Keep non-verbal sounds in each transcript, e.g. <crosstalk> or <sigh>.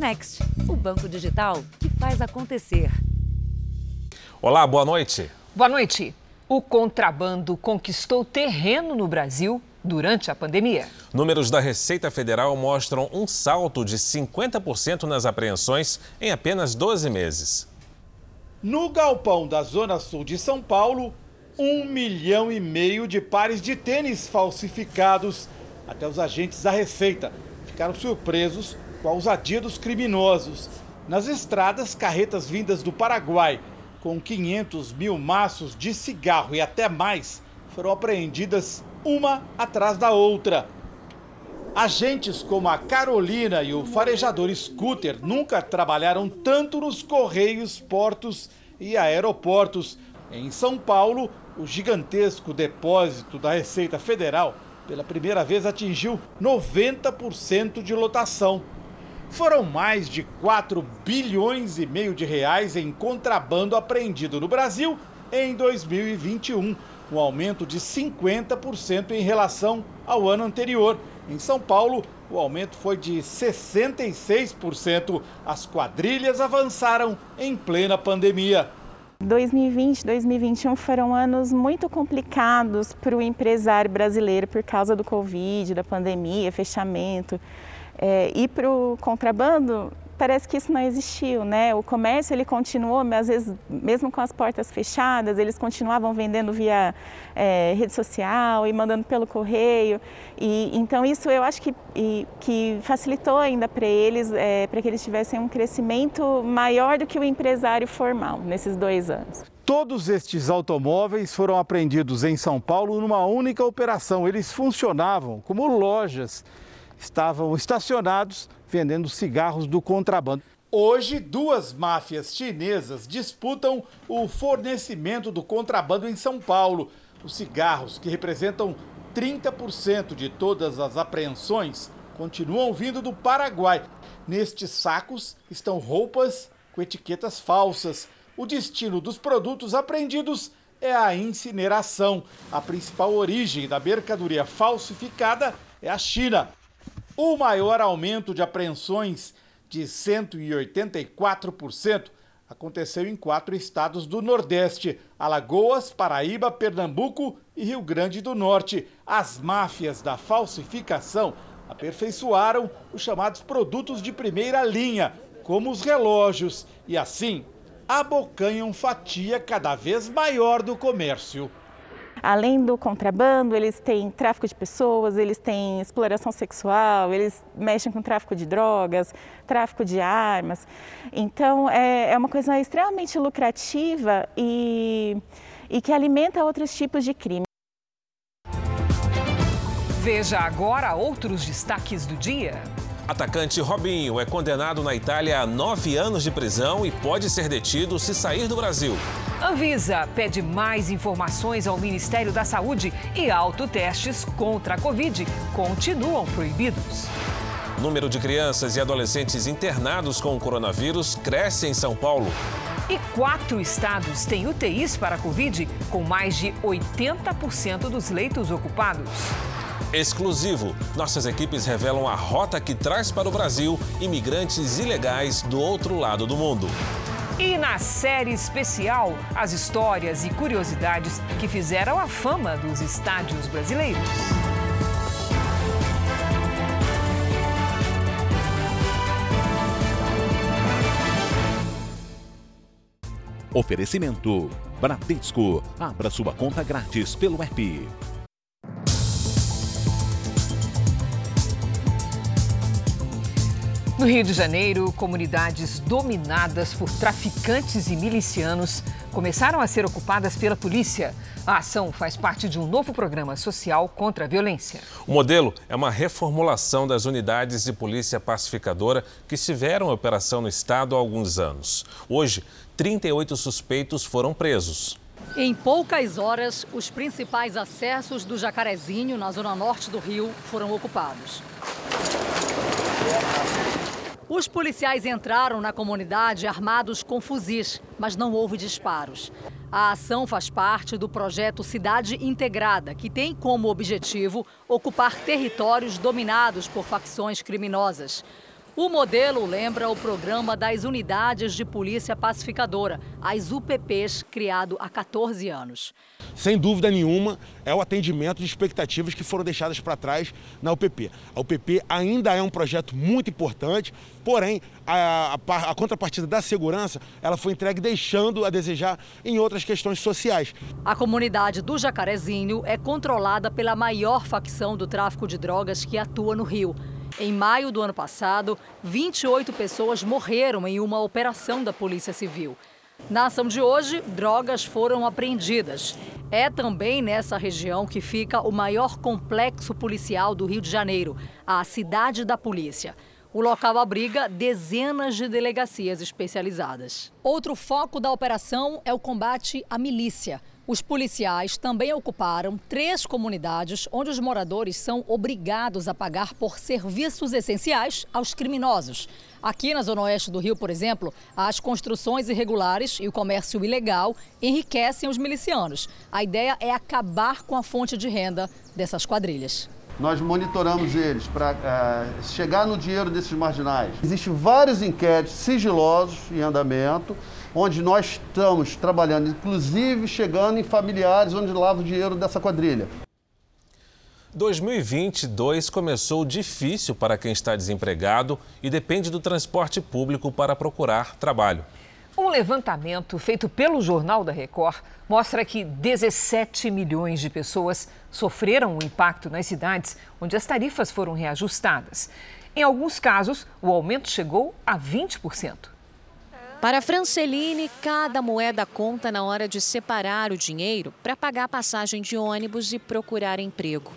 Next, o banco digital que faz acontecer. Olá, boa noite. Boa noite. O contrabando conquistou terreno no Brasil durante a pandemia. Números da Receita Federal mostram um salto de 50% nas apreensões em apenas 12 meses. No galpão da Zona Sul de São Paulo, um milhão e meio de pares de tênis falsificados. Até os agentes da Receita ficaram surpresos com a ousadia dos criminosos. Nas estradas, carretas vindas do Paraguai, com 500 mil maços de cigarro e até mais, foram apreendidas uma atrás da outra. Agentes como a Carolina e o farejador Scooter nunca trabalharam tanto nos correios, portos e aeroportos. Em São Paulo, o gigantesco depósito da Receita Federal pela primeira vez atingiu 90% de lotação. Foram mais de 4 bilhões e meio de reais em contrabando apreendido no Brasil em 2021, um aumento de 50% em relação ao ano anterior. Em São Paulo, o aumento foi de 66%. As quadrilhas avançaram em plena pandemia. 2020 2021 foram anos muito complicados para o empresário brasileiro por causa do Covid, da pandemia, fechamento. É, e para o contrabando, parece que isso não existiu, né? O comércio ele continuou, mas às vezes mesmo com as portas fechadas, eles continuavam vendendo via é, rede social e mandando pelo correio. E então isso eu acho que, e, que facilitou ainda para eles, é, para que eles tivessem um crescimento maior do que o empresário formal nesses dois anos. Todos estes automóveis foram apreendidos em São Paulo numa única operação. Eles funcionavam como lojas estavam estacionados vendendo cigarros do contrabando. Hoje, duas máfias chinesas disputam o fornecimento do contrabando em São Paulo. Os cigarros, que representam 30% de todas as apreensões, continuam vindo do Paraguai. Nestes sacos estão roupas com etiquetas falsas. O destino dos produtos apreendidos é a incineração. A principal origem da mercadoria falsificada é a China. O maior aumento de apreensões de 184% aconteceu em quatro estados do Nordeste: Alagoas, Paraíba, Pernambuco e Rio Grande do Norte. As máfias da falsificação aperfeiçoaram os chamados produtos de primeira linha, como os relógios, e assim abocanham fatia cada vez maior do comércio. Além do contrabando, eles têm tráfico de pessoas, eles têm exploração sexual, eles mexem com tráfico de drogas, tráfico de armas. Então, é, é uma coisa extremamente lucrativa e, e que alimenta outros tipos de crime. Veja agora outros destaques do dia. Atacante Robinho é condenado na Itália a nove anos de prisão e pode ser detido se sair do Brasil. Anvisa pede mais informações ao Ministério da Saúde e autotestes contra a Covid continuam proibidos. Número de crianças e adolescentes internados com o coronavírus cresce em São Paulo. E quatro estados têm UTIs para a Covid, com mais de 80% dos leitos ocupados exclusivo. Nossas equipes revelam a rota que traz para o Brasil imigrantes ilegais do outro lado do mundo. E na série especial, as histórias e curiosidades que fizeram a fama dos estádios brasileiros. Oferecimento: Bradesco. Abra sua conta grátis pelo app. No Rio de Janeiro, comunidades dominadas por traficantes e milicianos começaram a ser ocupadas pela polícia. A ação faz parte de um novo programa social contra a violência. O modelo é uma reformulação das unidades de polícia pacificadora que estiveram em operação no estado há alguns anos. Hoje, 38 suspeitos foram presos. Em poucas horas, os principais acessos do Jacarezinho, na zona norte do Rio, foram ocupados. Os policiais entraram na comunidade armados com fuzis, mas não houve disparos. A ação faz parte do projeto Cidade Integrada, que tem como objetivo ocupar territórios dominados por facções criminosas. O modelo lembra o programa das Unidades de Polícia Pacificadora, as UPPs, criado há 14 anos. Sem dúvida nenhuma, é o atendimento de expectativas que foram deixadas para trás na UPP. A UPP ainda é um projeto muito importante, porém, a, a, a contrapartida da segurança ela foi entregue deixando a desejar em outras questões sociais. A comunidade do Jacarezinho é controlada pela maior facção do tráfico de drogas que atua no Rio. Em maio do ano passado, 28 pessoas morreram em uma operação da Polícia Civil. Na ação de hoje, drogas foram apreendidas. É também nessa região que fica o maior complexo policial do Rio de Janeiro, a Cidade da Polícia. O local abriga dezenas de delegacias especializadas. Outro foco da operação é o combate à milícia. Os policiais também ocuparam três comunidades onde os moradores são obrigados a pagar por serviços essenciais aos criminosos. Aqui na Zona Oeste do Rio, por exemplo, as construções irregulares e o comércio ilegal enriquecem os milicianos. A ideia é acabar com a fonte de renda dessas quadrilhas. Nós monitoramos eles para uh, chegar no dinheiro desses marginais. Existem vários inquéritos sigilosos em andamento onde nós estamos trabalhando, inclusive chegando em familiares onde lava o dinheiro dessa quadrilha. 2022 começou difícil para quem está desempregado e depende do transporte público para procurar trabalho. Um levantamento feito pelo Jornal da Record mostra que 17 milhões de pessoas sofreram o impacto nas cidades onde as tarifas foram reajustadas. Em alguns casos, o aumento chegou a 20%. Para Franceline, cada moeda conta na hora de separar o dinheiro para pagar a passagem de ônibus e procurar emprego.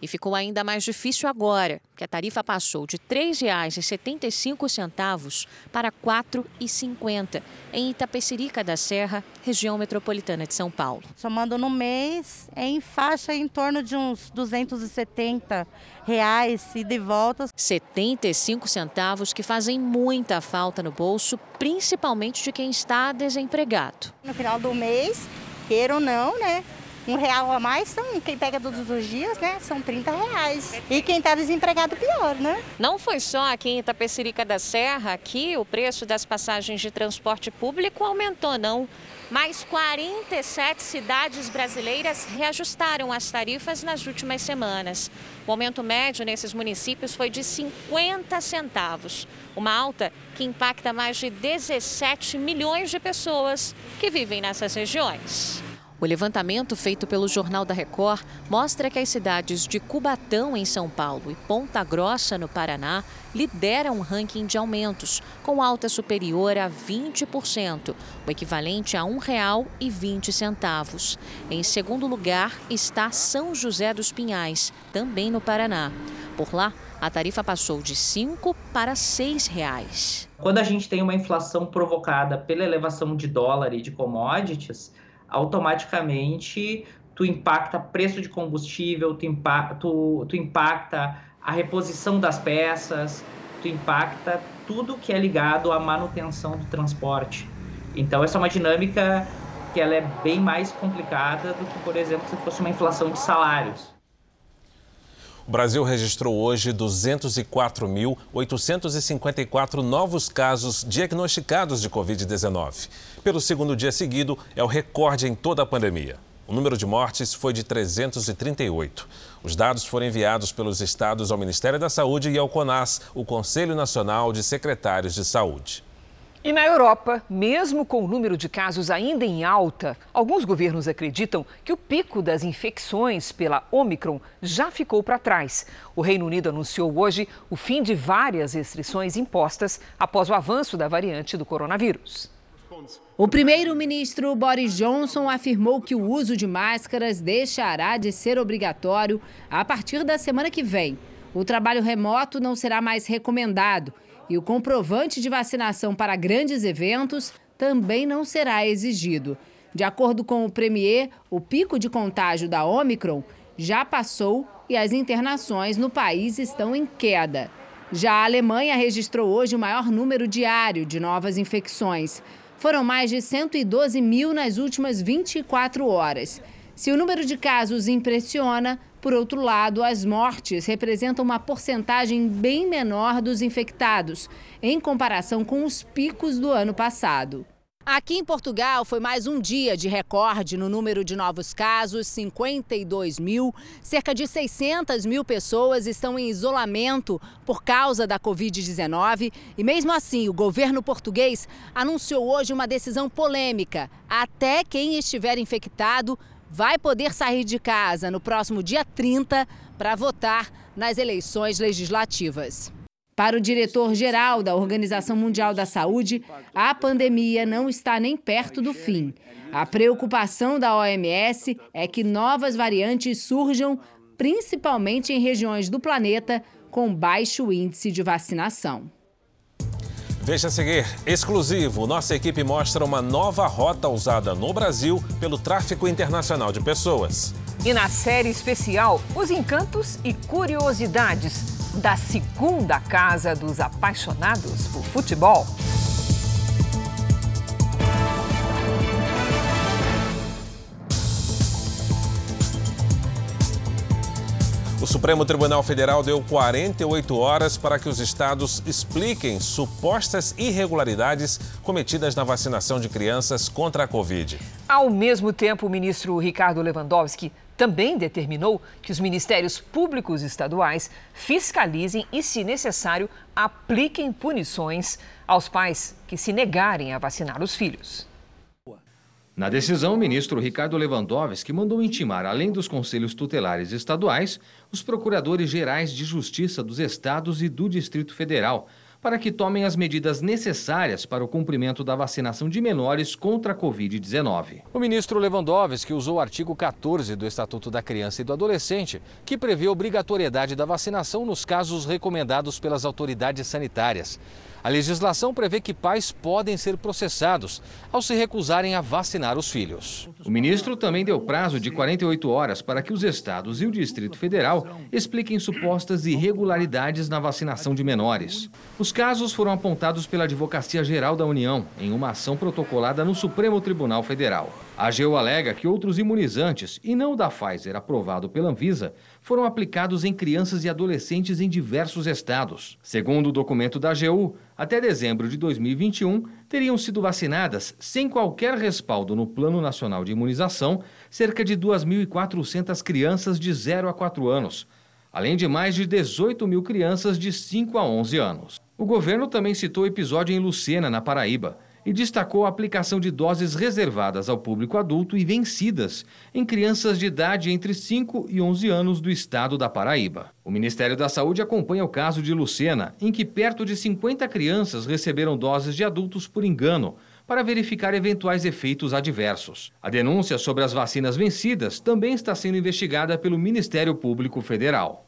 E ficou ainda mais difícil agora, que a tarifa passou de R$ 3,75 para R$ 4,50 em Itapecerica da Serra, região metropolitana de São Paulo. Somando no mês, é em faixa em torno de uns 270 reais e de volta. 75 centavos que fazem muita falta no bolso, principalmente de quem está desempregado. No final do mês, queira ou não, né? Um real a mais, então quem pega todos os dias, né, são 30 reais. E quem está desempregado, pior, né? Não foi só aqui em Itapecerica da Serra que o preço das passagens de transporte público aumentou, não. Mais 47 cidades brasileiras reajustaram as tarifas nas últimas semanas. O aumento médio nesses municípios foi de 50 centavos, uma alta que impacta mais de 17 milhões de pessoas que vivem nessas regiões. O levantamento feito pelo Jornal da Record mostra que as cidades de Cubatão, em São Paulo, e Ponta Grossa, no Paraná, lideram o ranking de aumentos, com alta superior a 20%, o equivalente a R$ 1,20. Em segundo lugar está São José dos Pinhais, também no Paraná. Por lá, a tarifa passou de R$ 5 para 6 reais. Quando a gente tem uma inflação provocada pela elevação de dólar e de commodities, automaticamente tu impacta preço de combustível, tu, impa tu, tu impacta a reposição das peças, tu impacta tudo que é ligado à manutenção do transporte. Então essa é uma dinâmica que ela é bem mais complicada do que, por exemplo, se fosse uma inflação de salários. O Brasil registrou hoje 204.854 novos casos diagnosticados de Covid-19. Pelo segundo dia seguido, é o recorde em toda a pandemia. O número de mortes foi de 338. Os dados foram enviados pelos estados ao Ministério da Saúde e ao CONAS, o Conselho Nacional de Secretários de Saúde. E na Europa, mesmo com o número de casos ainda em alta, alguns governos acreditam que o pico das infecções pela Omicron já ficou para trás. O Reino Unido anunciou hoje o fim de várias restrições impostas após o avanço da variante do coronavírus. O primeiro-ministro Boris Johnson afirmou que o uso de máscaras deixará de ser obrigatório a partir da semana que vem. O trabalho remoto não será mais recomendado e o comprovante de vacinação para grandes eventos também não será exigido. De acordo com o Premier, o pico de contágio da Omicron já passou e as internações no país estão em queda. Já a Alemanha registrou hoje o maior número diário de novas infecções. Foram mais de 112 mil nas últimas 24 horas. Se o número de casos impressiona, Por outro lado, as mortes representam uma porcentagem bem menor dos infectados, em comparação com os picos do ano passado. Aqui em Portugal foi mais um dia de recorde no número de novos casos, 52 mil. Cerca de 600 mil pessoas estão em isolamento por causa da Covid-19. E mesmo assim, o governo português anunciou hoje uma decisão polêmica. Até quem estiver infectado vai poder sair de casa no próximo dia 30 para votar nas eleições legislativas. Para o diretor-geral da Organização Mundial da Saúde, a pandemia não está nem perto do fim. A preocupação da OMS é que novas variantes surjam, principalmente em regiões do planeta com baixo índice de vacinação. Veja a seguir, exclusivo, nossa equipe mostra uma nova rota usada no Brasil pelo tráfico internacional de pessoas. E na série especial, os encantos e curiosidades da segunda casa dos apaixonados por futebol. Supremo Tribunal Federal deu 48 horas para que os estados expliquem supostas irregularidades cometidas na vacinação de crianças contra a Covid. Ao mesmo tempo, o ministro Ricardo Lewandowski também determinou que os ministérios públicos estaduais fiscalizem e, se necessário, apliquem punições aos pais que se negarem a vacinar os filhos. Na decisão, o ministro Ricardo Lewandowski mandou intimar, além dos conselhos tutelares estaduais, os procuradores gerais de justiça dos estados e do Distrito Federal para que tomem as medidas necessárias para o cumprimento da vacinação de menores contra a Covid-19. O ministro Lewandowski usou o artigo 14 do Estatuto da Criança e do Adolescente, que prevê a obrigatoriedade da vacinação nos casos recomendados pelas autoridades sanitárias. A legislação prevê que pais podem ser processados ao se recusarem a vacinar os filhos. O ministro também deu prazo de 48 horas para que os estados e o Distrito Federal expliquem supostas irregularidades na vacinação de menores. Os casos foram apontados pela Advocacia Geral da União em uma ação protocolada no Supremo Tribunal Federal. A AGU alega que outros imunizantes, e não o da Pfizer aprovado pela Anvisa, foram aplicados em crianças e adolescentes em diversos estados. Segundo o documento da AGU, até dezembro de 2021, teriam sido vacinadas, sem qualquer respaldo no Plano Nacional de Imunização, cerca de 2.400 crianças de 0 a 4 anos, além de mais de 18 mil crianças de 5 a 11 anos. O governo também citou episódio em Lucena, na Paraíba e destacou a aplicação de doses reservadas ao público adulto e vencidas em crianças de idade entre 5 e 11 anos do estado da Paraíba. O Ministério da Saúde acompanha o caso de Lucena, em que perto de 50 crianças receberam doses de adultos por engano para verificar eventuais efeitos adversos. A denúncia sobre as vacinas vencidas também está sendo investigada pelo Ministério Público Federal.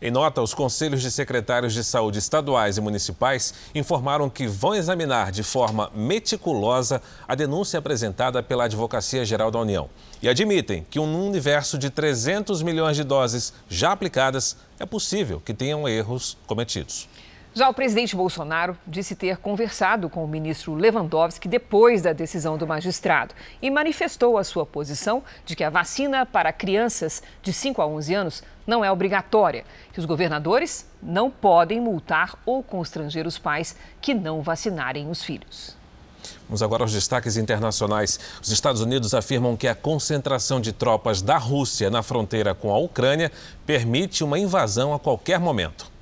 Em nota, os conselhos de secretários de saúde estaduais e municipais informaram que vão examinar de forma meticulosa a denúncia apresentada pela Advocacia Geral da União e admitem que, um universo de 300 milhões de doses já aplicadas, é possível que tenham erros cometidos. Já o presidente Bolsonaro disse ter conversado com o ministro Lewandowski depois da decisão do magistrado e manifestou a sua posição de que a vacina para crianças de 5 a 11 anos não é obrigatória, que os governadores não podem multar ou constranger os pais que não vacinarem os filhos. Vamos agora aos destaques internacionais. Os Estados Unidos afirmam que a concentração de tropas da Rússia na fronteira com a Ucrânia permite uma invasão a qualquer momento.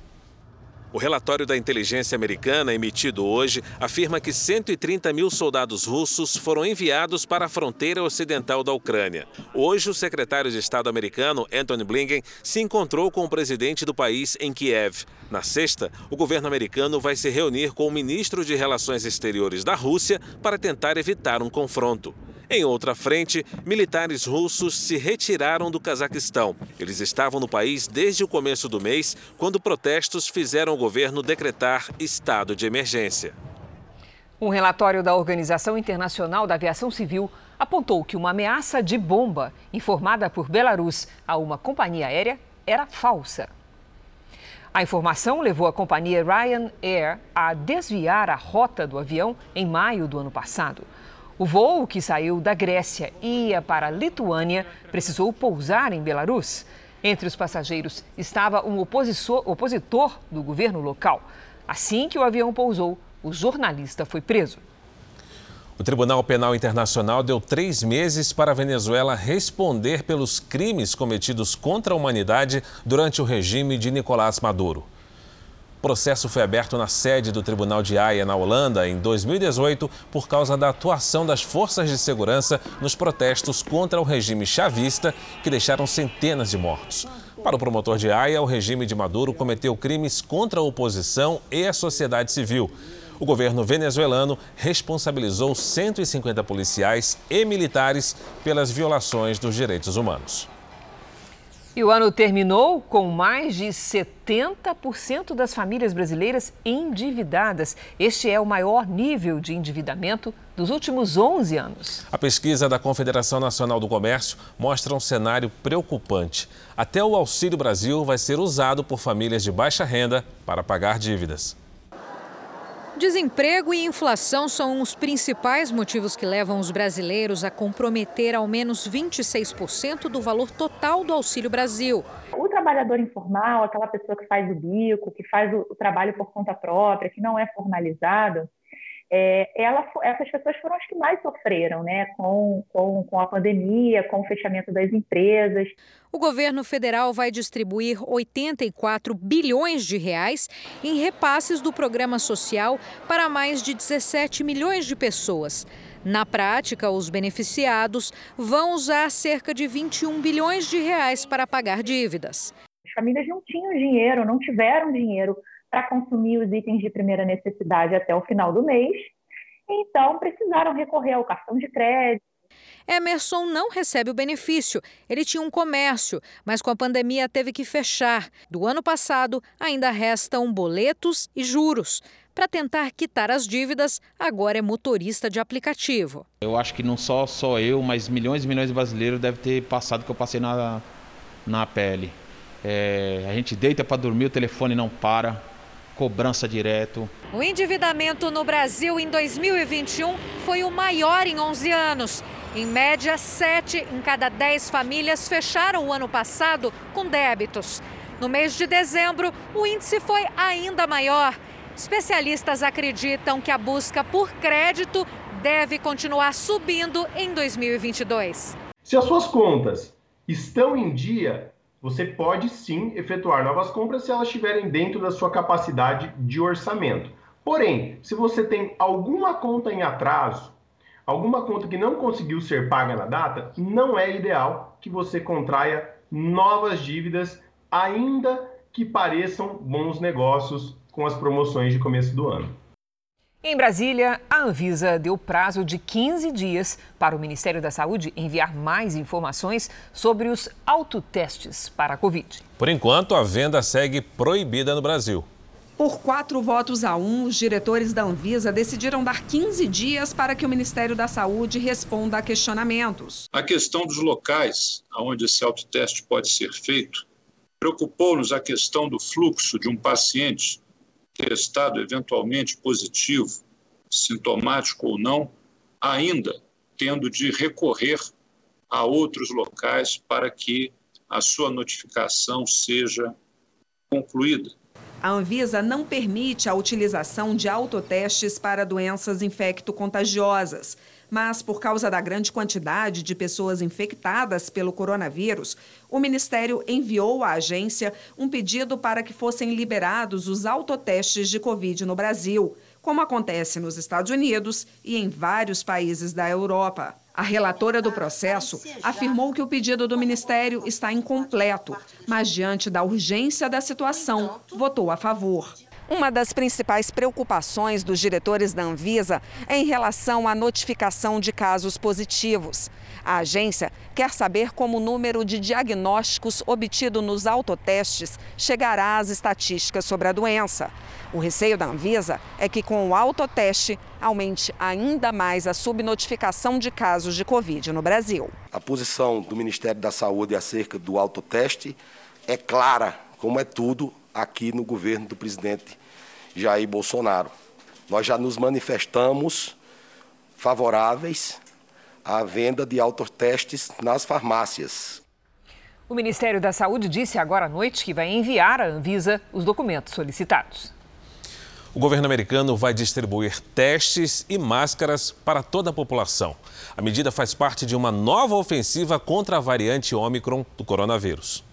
O relatório da inteligência americana, emitido hoje, afirma que 130 mil soldados russos foram enviados para a fronteira ocidental da Ucrânia. Hoje, o secretário de Estado americano, Anthony Blinken, se encontrou com o presidente do país em Kiev. Na sexta, o governo americano vai se reunir com o ministro de Relações Exteriores da Rússia para tentar evitar um confronto. Em outra frente, militares russos se retiraram do Cazaquistão. Eles estavam no país desde o começo do mês, quando protestos fizeram o governo decretar estado de emergência. Um relatório da Organização Internacional da Aviação Civil apontou que uma ameaça de bomba informada por Belarus a uma companhia aérea era falsa. A informação levou a companhia Ryanair a desviar a rota do avião em maio do ano passado. O voo, que saiu da Grécia e ia para a Lituânia, precisou pousar em Belarus. Entre os passageiros estava um opositor do governo local. Assim que o avião pousou, o jornalista foi preso. O Tribunal Penal Internacional deu três meses para a Venezuela responder pelos crimes cometidos contra a humanidade durante o regime de Nicolás Maduro. O processo foi aberto na sede do Tribunal de Haia, na Holanda, em 2018, por causa da atuação das forças de segurança nos protestos contra o regime chavista, que deixaram centenas de mortos. Para o promotor de Haia, o regime de Maduro cometeu crimes contra a oposição e a sociedade civil. O governo venezuelano responsabilizou 150 policiais e militares pelas violações dos direitos humanos. E o ano terminou com mais de 70% das famílias brasileiras endividadas. Este é o maior nível de endividamento dos últimos 11 anos. A pesquisa da Confederação Nacional do Comércio mostra um cenário preocupante. Até o Auxílio Brasil vai ser usado por famílias de baixa renda para pagar dívidas. Desemprego e inflação são os principais motivos que levam os brasileiros a comprometer ao menos 26% do valor total do Auxílio Brasil. O trabalhador informal, aquela pessoa que faz o bico, que faz o trabalho por conta própria, que não é formalizado, é, ela, essas pessoas foram as que mais sofreram né, com, com, com a pandemia, com o fechamento das empresas. O governo federal vai distribuir 84 bilhões de reais em repasses do programa social para mais de 17 milhões de pessoas. Na prática, os beneficiados vão usar cerca de 21 bilhões de reais para pagar dívidas. As famílias não tinham dinheiro, não tiveram dinheiro para consumir os itens de primeira necessidade até o final do mês, então precisaram recorrer ao cartão de crédito. Emerson não recebe o benefício. Ele tinha um comércio, mas com a pandemia teve que fechar. Do ano passado, ainda restam boletos e juros. Para tentar quitar as dívidas, agora é motorista de aplicativo. Eu acho que não só, só eu, mas milhões e milhões de brasileiros devem ter passado o que eu passei na, na pele. É, a gente deita para dormir, o telefone não para cobrança direto. O endividamento no Brasil em 2021 foi o maior em 11 anos. Em média, 7 em cada 10 famílias fecharam o ano passado com débitos. No mês de dezembro, o índice foi ainda maior. Especialistas acreditam que a busca por crédito deve continuar subindo em 2022. Se as suas contas estão em dia, você pode sim efetuar novas compras se elas estiverem dentro da sua capacidade de orçamento. Porém, se você tem alguma conta em atraso, alguma conta que não conseguiu ser paga na data, não é ideal que você contraia novas dívidas, ainda que pareçam bons negócios com as promoções de começo do ano. Em Brasília, a Anvisa deu prazo de 15 dias para o Ministério da Saúde enviar mais informações sobre os autotestes para a Covid. Por enquanto, a venda segue proibida no Brasil. Por quatro votos a um, os diretores da Anvisa decidiram dar 15 dias para que o Ministério da Saúde responda a questionamentos. A questão dos locais onde esse autoteste pode ser feito preocupou-nos a questão do fluxo de um paciente testado eventualmente positivo, sintomático ou não, ainda tendo de recorrer a outros locais para que a sua notificação seja concluída. A Anvisa não permite a utilização de autotestes para doenças infecto-contagiosas mas por causa da grande quantidade de pessoas infectadas pelo coronavírus, o Ministério enviou à agência um pedido para que fossem liberados os autotestes de Covid no Brasil, como acontece nos Estados Unidos e em vários países da Europa. A relatora do processo afirmou que o pedido do Ministério está incompleto, mas, diante da urgência da situação, votou a favor. Uma das principais preocupações dos diretores da Anvisa é em relação à notificação de casos positivos. A agência quer saber como o número de diagnósticos obtido nos autotestes chegará às estatísticas sobre a doença. O receio da Anvisa é que com o autoteste aumente ainda mais a subnotificação de casos de Covid no Brasil. A posição do Ministério da Saúde acerca do autoteste é clara, como é tudo aqui no governo do presidente Jair Bolsonaro. Nós já nos manifestamos favoráveis à venda de autotestes nas farmácias. O Ministério da Saúde disse agora à noite que vai enviar à Anvisa os documentos solicitados. O governo americano vai distribuir testes e máscaras para toda a população. A medida faz parte de uma nova ofensiva contra a variante Omicron do coronavírus.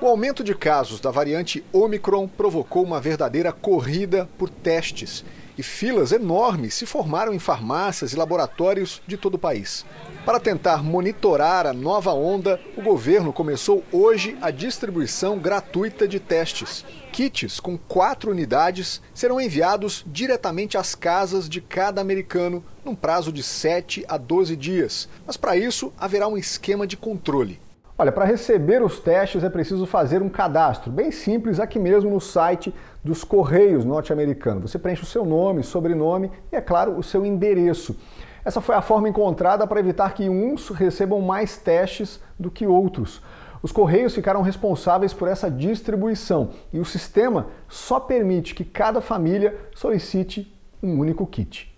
O aumento de casos da variante Omicron provocou uma verdadeira corrida por testes e filas enormes se formaram em farmácias e laboratórios de todo o país. Para tentar monitorar a nova onda, o governo começou hoje a distribuição gratuita de testes. Kits com quatro unidades serão enviados diretamente às casas de cada americano num prazo de 7 a 12 dias. Mas para isso haverá um esquema de controle. Olha, para receber os testes é preciso fazer um cadastro, bem simples, aqui mesmo no site dos Correios norte-americanos. Você preenche o seu nome, sobrenome e, é claro, o seu endereço. Essa foi a forma encontrada para evitar que uns recebam mais testes do que outros. Os Correios ficaram responsáveis por essa distribuição e o sistema só permite que cada família solicite um único kit.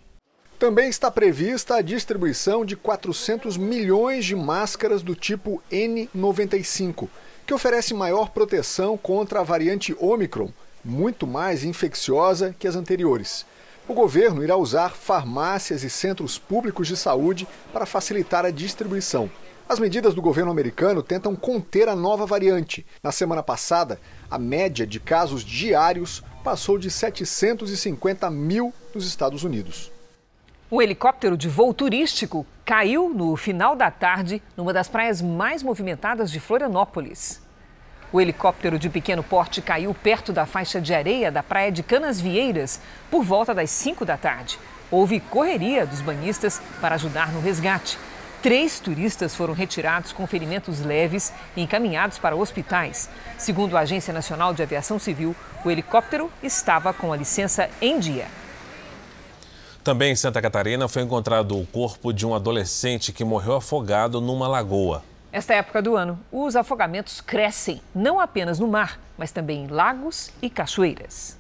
Também está prevista a distribuição de 400 milhões de máscaras do tipo N95, que oferece maior proteção contra a variante Omicron, muito mais infecciosa que as anteriores. O governo irá usar farmácias e centros públicos de saúde para facilitar a distribuição. As medidas do governo americano tentam conter a nova variante. Na semana passada, a média de casos diários passou de 750 mil nos Estados Unidos. Um helicóptero de voo turístico caiu no final da tarde numa das praias mais movimentadas de Florianópolis. O helicóptero de pequeno porte caiu perto da faixa de areia da praia de Canas Vieiras por volta das 5 da tarde. Houve correria dos banhistas para ajudar no resgate. Três turistas foram retirados com ferimentos leves e encaminhados para hospitais. Segundo a Agência Nacional de Aviação Civil, o helicóptero estava com a licença em dia. Também em Santa Catarina foi encontrado o corpo de um adolescente que morreu afogado numa lagoa. Esta época do ano, os afogamentos crescem, não apenas no mar, mas também em lagos e cachoeiras.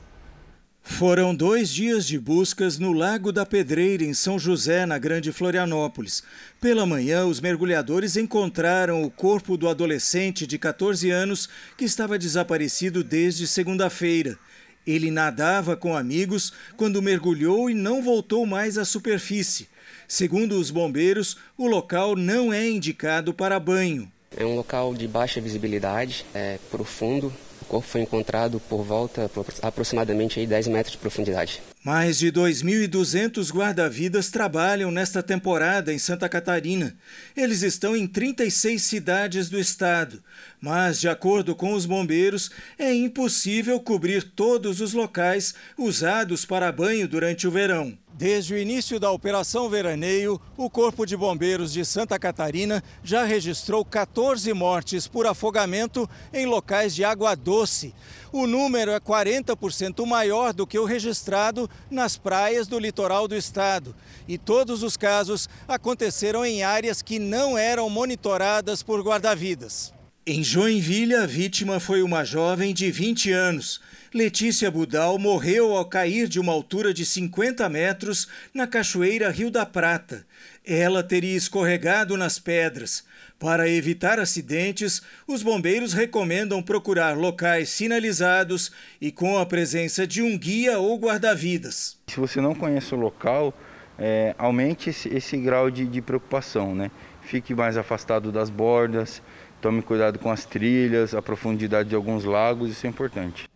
Foram dois dias de buscas no Lago da Pedreira, em São José, na Grande Florianópolis. Pela manhã, os mergulhadores encontraram o corpo do adolescente de 14 anos que estava desaparecido desde segunda-feira. Ele nadava com amigos quando mergulhou e não voltou mais à superfície. Segundo os bombeiros, o local não é indicado para banho. É um local de baixa visibilidade, é profundo. O corpo foi encontrado por volta aproximadamente 10 metros de profundidade. Mais de 2.200 guarda-vidas trabalham nesta temporada em Santa Catarina. Eles estão em 36 cidades do estado, mas, de acordo com os bombeiros, é impossível cobrir todos os locais usados para banho durante o verão. Desde o início da Operação Veraneio, o Corpo de Bombeiros de Santa Catarina já registrou 14 mortes por afogamento em locais de água doce. O número é 40% maior do que o registrado nas praias do litoral do estado. E todos os casos aconteceram em áreas que não eram monitoradas por guarda-vidas. Em Joinville, a vítima foi uma jovem de 20 anos. Letícia Budal morreu ao cair de uma altura de 50 metros na Cachoeira Rio da Prata. Ela teria escorregado nas pedras. Para evitar acidentes, os bombeiros recomendam procurar locais sinalizados e com a presença de um guia ou guarda-vidas. Se você não conhece o local, é, aumente esse, esse grau de, de preocupação, né? Fique mais afastado das bordas, tome cuidado com as trilhas, a profundidade de alguns lagos, isso é importante.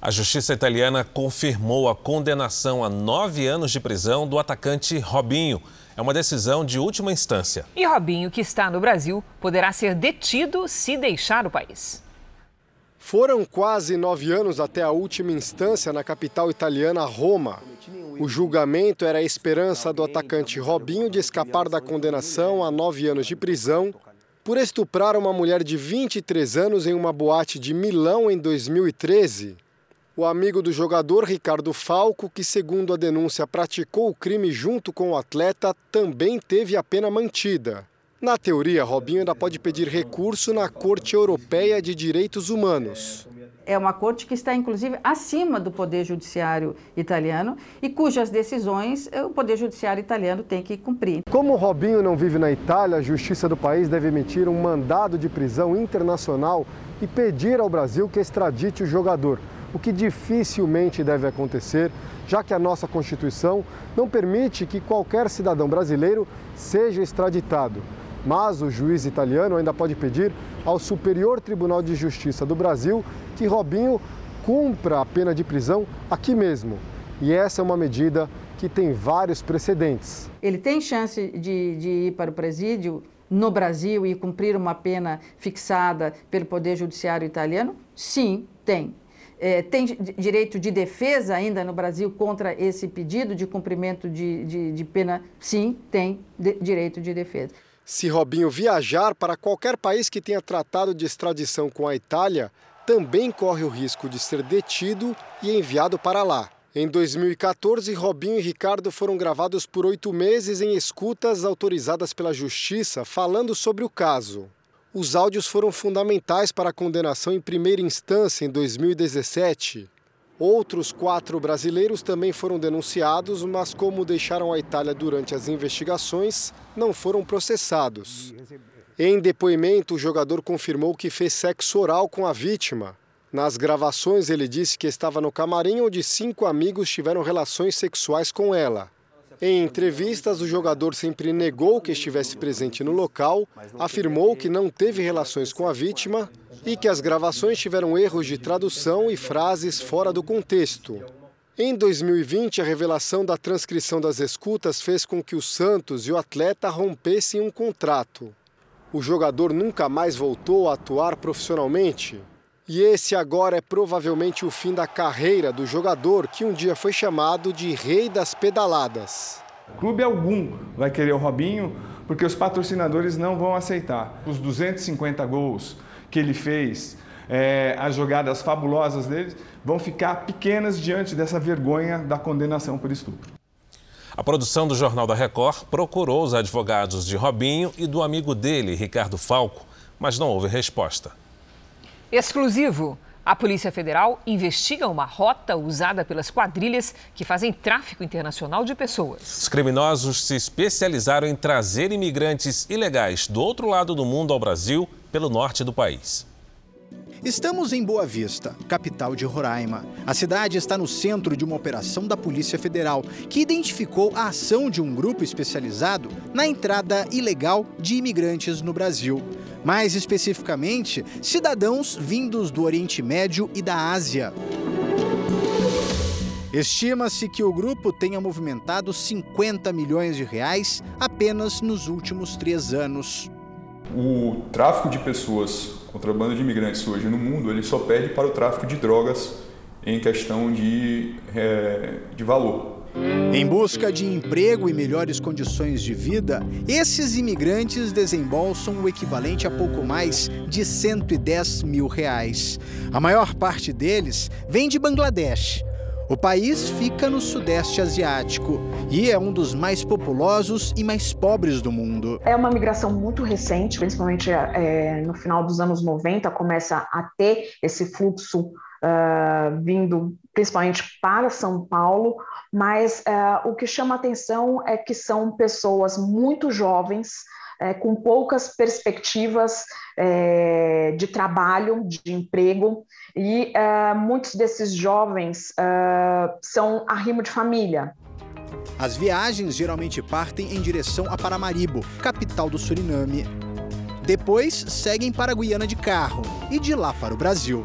A justiça italiana confirmou a condenação a nove anos de prisão do atacante Robinho. É uma decisão de última instância. E Robinho, que está no Brasil, poderá ser detido se deixar o país. Foram quase nove anos até a última instância na capital italiana, Roma. O julgamento era a esperança do atacante Robinho de escapar da condenação a nove anos de prisão por estuprar uma mulher de 23 anos em uma boate de Milão em 2013. O amigo do jogador, Ricardo Falco, que, segundo a denúncia, praticou o crime junto com o atleta, também teve a pena mantida. Na teoria, Robinho ainda pode pedir recurso na Corte Europeia de Direitos Humanos. É uma corte que está, inclusive, acima do Poder Judiciário italiano e cujas decisões o Poder Judiciário italiano tem que cumprir. Como Robinho não vive na Itália, a justiça do país deve emitir um mandado de prisão internacional e pedir ao Brasil que extradite o jogador, o que dificilmente deve acontecer, já que a nossa Constituição não permite que qualquer cidadão brasileiro seja extraditado. Mas o juiz italiano ainda pode pedir ao Superior Tribunal de Justiça do Brasil que Robinho cumpra a pena de prisão aqui mesmo. E essa é uma medida que tem vários precedentes. Ele tem chance de, de ir para o presídio no Brasil e cumprir uma pena fixada pelo Poder Judiciário italiano? Sim, tem. É, tem direito de defesa ainda no Brasil contra esse pedido de cumprimento de, de, de pena? Sim, tem de, direito de defesa. Se Robinho viajar para qualquer país que tenha tratado de extradição com a Itália, também corre o risco de ser detido e enviado para lá. Em 2014, Robinho e Ricardo foram gravados por oito meses em escutas autorizadas pela Justiça falando sobre o caso. Os áudios foram fundamentais para a condenação em primeira instância em 2017. Outros quatro brasileiros também foram denunciados, mas, como deixaram a Itália durante as investigações, não foram processados. Em depoimento, o jogador confirmou que fez sexo oral com a vítima. Nas gravações, ele disse que estava no camarim onde cinco amigos tiveram relações sexuais com ela. Em entrevistas, o jogador sempre negou que estivesse presente no local, afirmou que não teve relações com a vítima e que as gravações tiveram erros de tradução e frases fora do contexto. Em 2020, a revelação da transcrição das escutas fez com que o Santos e o atleta rompessem um contrato. O jogador nunca mais voltou a atuar profissionalmente. E esse agora é provavelmente o fim da carreira do jogador que um dia foi chamado de Rei das Pedaladas. Clube algum vai querer o Robinho porque os patrocinadores não vão aceitar. Os 250 gols que ele fez, é, as jogadas fabulosas dele, vão ficar pequenas diante dessa vergonha da condenação por estupro. A produção do Jornal da Record procurou os advogados de Robinho e do amigo dele, Ricardo Falco, mas não houve resposta. Exclusivo. A Polícia Federal investiga uma rota usada pelas quadrilhas que fazem tráfico internacional de pessoas. Os criminosos se especializaram em trazer imigrantes ilegais do outro lado do mundo ao Brasil pelo norte do país. Estamos em Boa Vista, capital de Roraima. A cidade está no centro de uma operação da Polícia Federal, que identificou a ação de um grupo especializado na entrada ilegal de imigrantes no Brasil. Mais especificamente, cidadãos vindos do Oriente Médio e da Ásia. Estima-se que o grupo tenha movimentado 50 milhões de reais apenas nos últimos três anos. O tráfico de pessoas contrabando de imigrantes hoje no mundo, ele só perde para o tráfico de drogas em questão de, é, de valor. Em busca de emprego e melhores condições de vida, esses imigrantes desembolsam o equivalente a pouco mais de 110 mil reais. A maior parte deles vem de Bangladesh, o país fica no Sudeste Asiático e é um dos mais populosos e mais pobres do mundo. É uma migração muito recente, principalmente é, no final dos anos 90, começa a ter esse fluxo uh, vindo principalmente para São Paulo, mas uh, o que chama atenção é que são pessoas muito jovens é, com poucas perspectivas é, de trabalho, de emprego, e é, muitos desses jovens é, são arrimo de família. As viagens geralmente partem em direção a Paramaribo, capital do Suriname. Depois seguem para a Guiana de carro e de lá para o Brasil.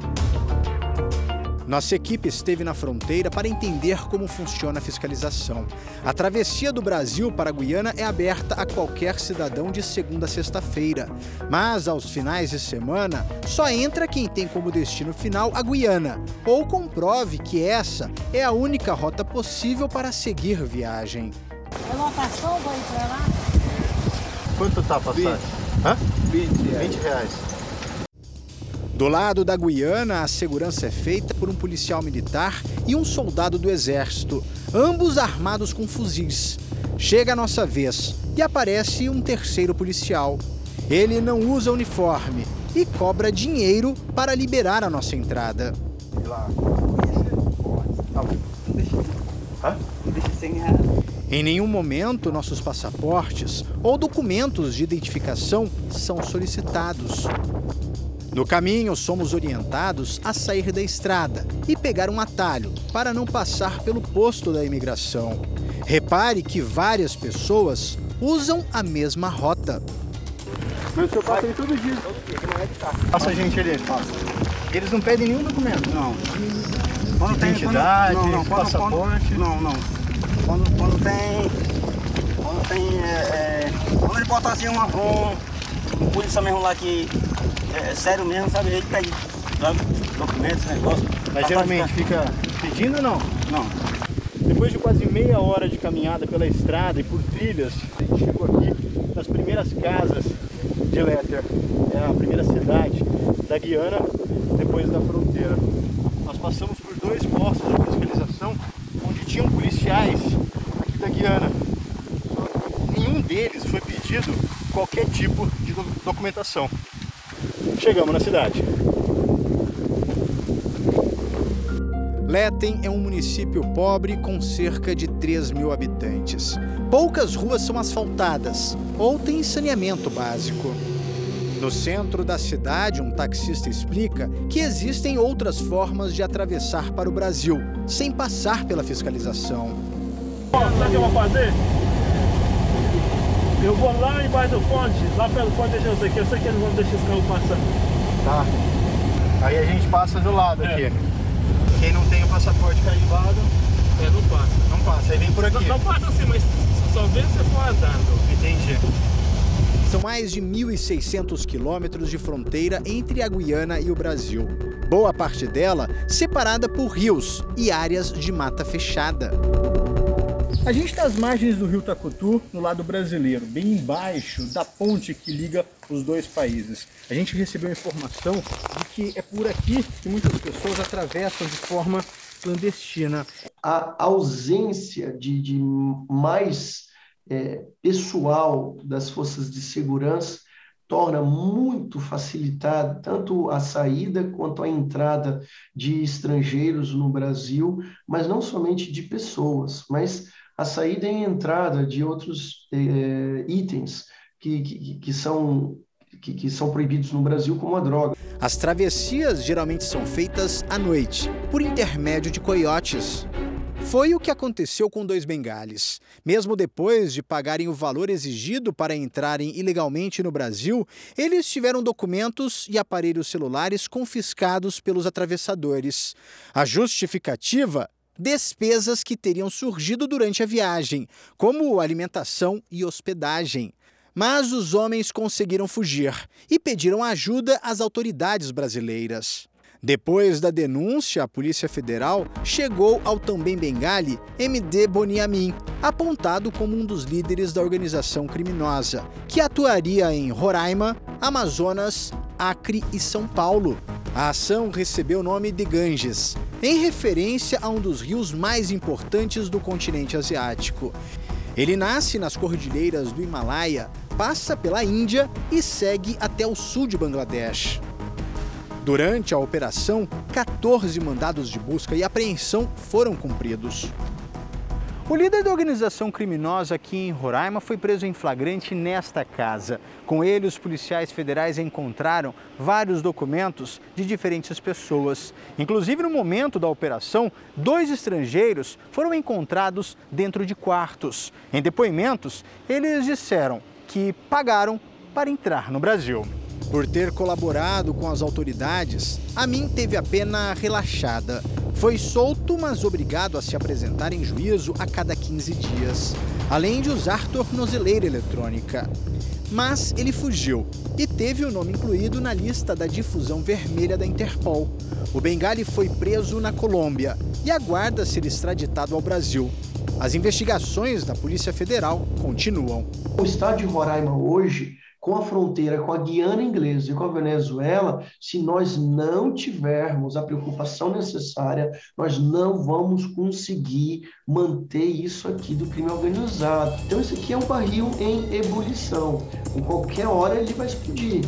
Nossa equipe esteve na fronteira para entender como funciona a fiscalização. A travessia do Brasil para a Guiana é aberta a qualquer cidadão de segunda a sexta-feira. Mas aos finais de semana, só entra quem tem como destino final a Guiana, ou comprove que essa é a única rota possível para seguir viagem. É lotação, vou ir para lá? Quanto tá a passagem? 20. Hã? 20 reais. 20 reais. Do lado da Guiana, a segurança é feita por um policial militar e um soldado do exército, ambos armados com fuzis. Chega a nossa vez e aparece um terceiro policial. Ele não usa uniforme e cobra dinheiro para liberar a nossa entrada. Em nenhum momento nossos passaportes ou documentos de identificação são solicitados. No caminho, somos orientados a sair da estrada e pegar um atalho para não passar pelo posto da imigração. Repare que várias pessoas usam a mesma rota. Mas o senhor passa aí todo dia. Passa a gente ali, passa. Eles não pedem nenhum documento? Não. Quando tem Identidade, quando, não, não, quando, passaporte? Quando, não, não. Quando, quando tem. Quando tem. É, é, quando ele bota assim uma, um, um polícia mesmo lá que. É, sério mesmo, sabe? Ele pede documentos, negócio. Mas geralmente fica pedindo ou não? Não. Depois de quase meia hora de caminhada pela estrada e por trilhas, a gente chegou aqui nas primeiras casas de Léter. É a primeira cidade da Guiana depois da fronteira. Nós passamos por dois postos de fiscalização onde tinham policiais aqui da Guiana. Deles foi pedido qualquer tipo de documentação. Chegamos na cidade. Letem é um município pobre com cerca de 3 mil habitantes. Poucas ruas são asfaltadas ou têm saneamento básico. No centro da cidade, um taxista explica que existem outras formas de atravessar para o Brasil, sem passar pela fiscalização. Sabe o que eu vou fazer? Eu vou lá embaixo do ponte, lá pelo ponte deixa sei que eu sei que eles vão deixar esse carro passar. Tá. Aí a gente passa do lado É. aqui. Quem não tem o passaporte carimbado, É, não passa. não passa. Aí vem por aqui. Não, não passa assim, mas só vê se você for andando. Entendi. São mais de 1.600 quilômetros de fronteira entre a Guiana e o Brasil. Boa parte dela separada por rios e áreas de mata fechada. A gente está às margens do rio Tacutu, no lado brasileiro, bem embaixo da ponte que liga os dois países. A gente recebeu informação de que é por aqui que muitas pessoas atravessam de forma clandestina. a ausência de, de mais é, pessoal das forças de segurança torna muito facilitada tanto a saída quanto a entrada de estrangeiros no Brasil, mas não somente de pessoas, mas a saída e entrada de outros é, itens que, que, que são, que, que são proibidos no Brasil, como a droga. As travessias geralmente são feitas à noite, por intermédio de coiotes. Foi o que aconteceu com dois bengales. Mesmo depois de pagarem o valor exigido para entrarem ilegalmente no Brasil, eles tiveram documentos e aparelhos celulares confiscados pelos atravessadores. A justificativa? Despesas que teriam surgido durante a viagem, como alimentação e hospedagem. Mas os homens conseguiram fugir e pediram ajuda às autoridades brasileiras. Depois da denúncia, a Polícia Federal chegou ao também bengali MD Boniamin, apontado como um dos líderes da organização criminosa, que atuaria em Roraima, Amazonas, Acre e São Paulo. A ação recebeu o nome de Ganges, em referência a um dos rios mais importantes do continente asiático. Ele nasce nas cordilheiras do Himalaia, passa pela Índia e segue até o sul de Bangladesh. Durante a operação, 14 mandados de busca e apreensão foram cumpridos. O líder da organização criminosa aqui em Roraima foi preso em flagrante nesta casa. Com ele, os policiais federais encontraram vários documentos de diferentes pessoas. Inclusive, no momento da operação, dois estrangeiros foram encontrados dentro de quartos. Em depoimentos, eles disseram que pagaram para entrar no Brasil. Por ter colaborado com as autoridades, Amin teve a pena relaxada. Foi solto, mas obrigado a se apresentar em juízo a cada 15 dias, além de usar tornozeleira eletrônica. Mas ele fugiu e teve o nome incluído na lista da difusão vermelha da Interpol. O Bengali foi preso na Colômbia e aguarda ser extraditado ao Brasil. As investigações da Polícia Federal continuam. O estado de Roraima hoje com a fronteira com a Guiana Inglesa e com a Venezuela, se nós não tivermos a preocupação necessária, nós não vamos conseguir manter isso aqui do crime organizado. Então, isso aqui é um barril em ebulição. Em qualquer hora ele vai explodir.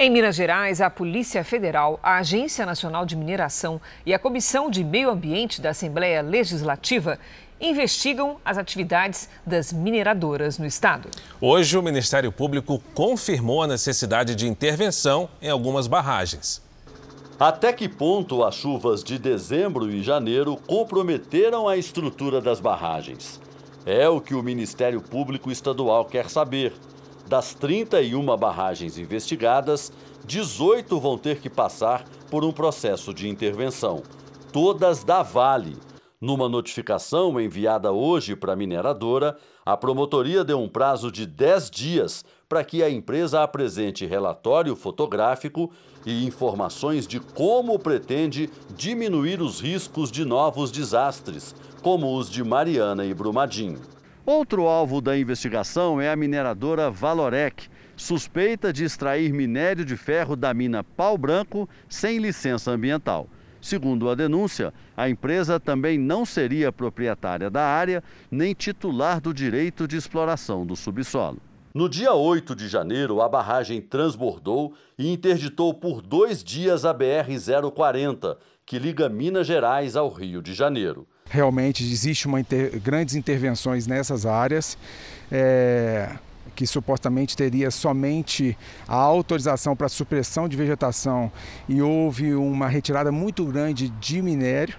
Em Minas Gerais, a Polícia Federal, a Agência Nacional de Mineração e a Comissão de Meio Ambiente da Assembleia Legislativa investigam as atividades das mineradoras no estado. Hoje, o Ministério Público confirmou a necessidade de intervenção em algumas barragens. Até que ponto as chuvas de dezembro e janeiro comprometeram a estrutura das barragens? É o que o Ministério Público Estadual quer saber. Das 31 barragens investigadas, 18 vão ter que passar por um processo de intervenção. Todas da Vale numa notificação enviada hoje para a mineradora, a promotoria deu um prazo de 10 dias para que a empresa apresente relatório fotográfico e informações de como pretende diminuir os riscos de novos desastres, como os de Mariana e Brumadinho. Outro alvo da investigação é a mineradora Valorec, suspeita de extrair minério de ferro da mina Pau Branco sem licença ambiental. Segundo a denúncia, a empresa também não seria proprietária da área nem titular do direito de exploração do subsolo. No dia 8 de janeiro, a barragem transbordou e interditou por dois dias a BR-040, que liga Minas Gerais ao Rio de Janeiro. Realmente existe uma inter... grandes intervenções nessas áreas. É que supostamente teria somente a autorização para supressão de vegetação e houve uma retirada muito grande de minério.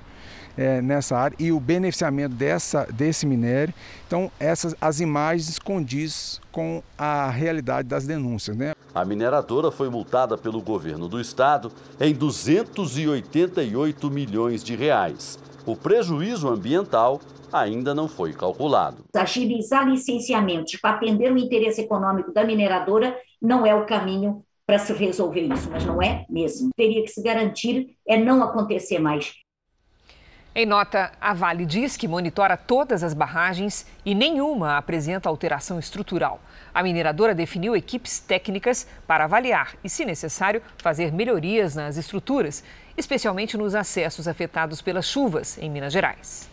É, nessa área e o beneficiamento dessa, desse minério. Então, essas as imagens condiz com a realidade das denúncias. Né? A mineradora foi multada pelo governo do estado em 288 milhões de reais. O prejuízo ambiental ainda não foi calculado. Agilizar licenciamentos para atender o interesse econômico da mineradora não é o caminho para se resolver isso, mas não é mesmo. Teria que se garantir é não acontecer mais. Em nota, a Vale diz que monitora todas as barragens e nenhuma apresenta alteração estrutural. A mineradora definiu equipes técnicas para avaliar e, se necessário, fazer melhorias nas estruturas, especialmente nos acessos afetados pelas chuvas em Minas Gerais.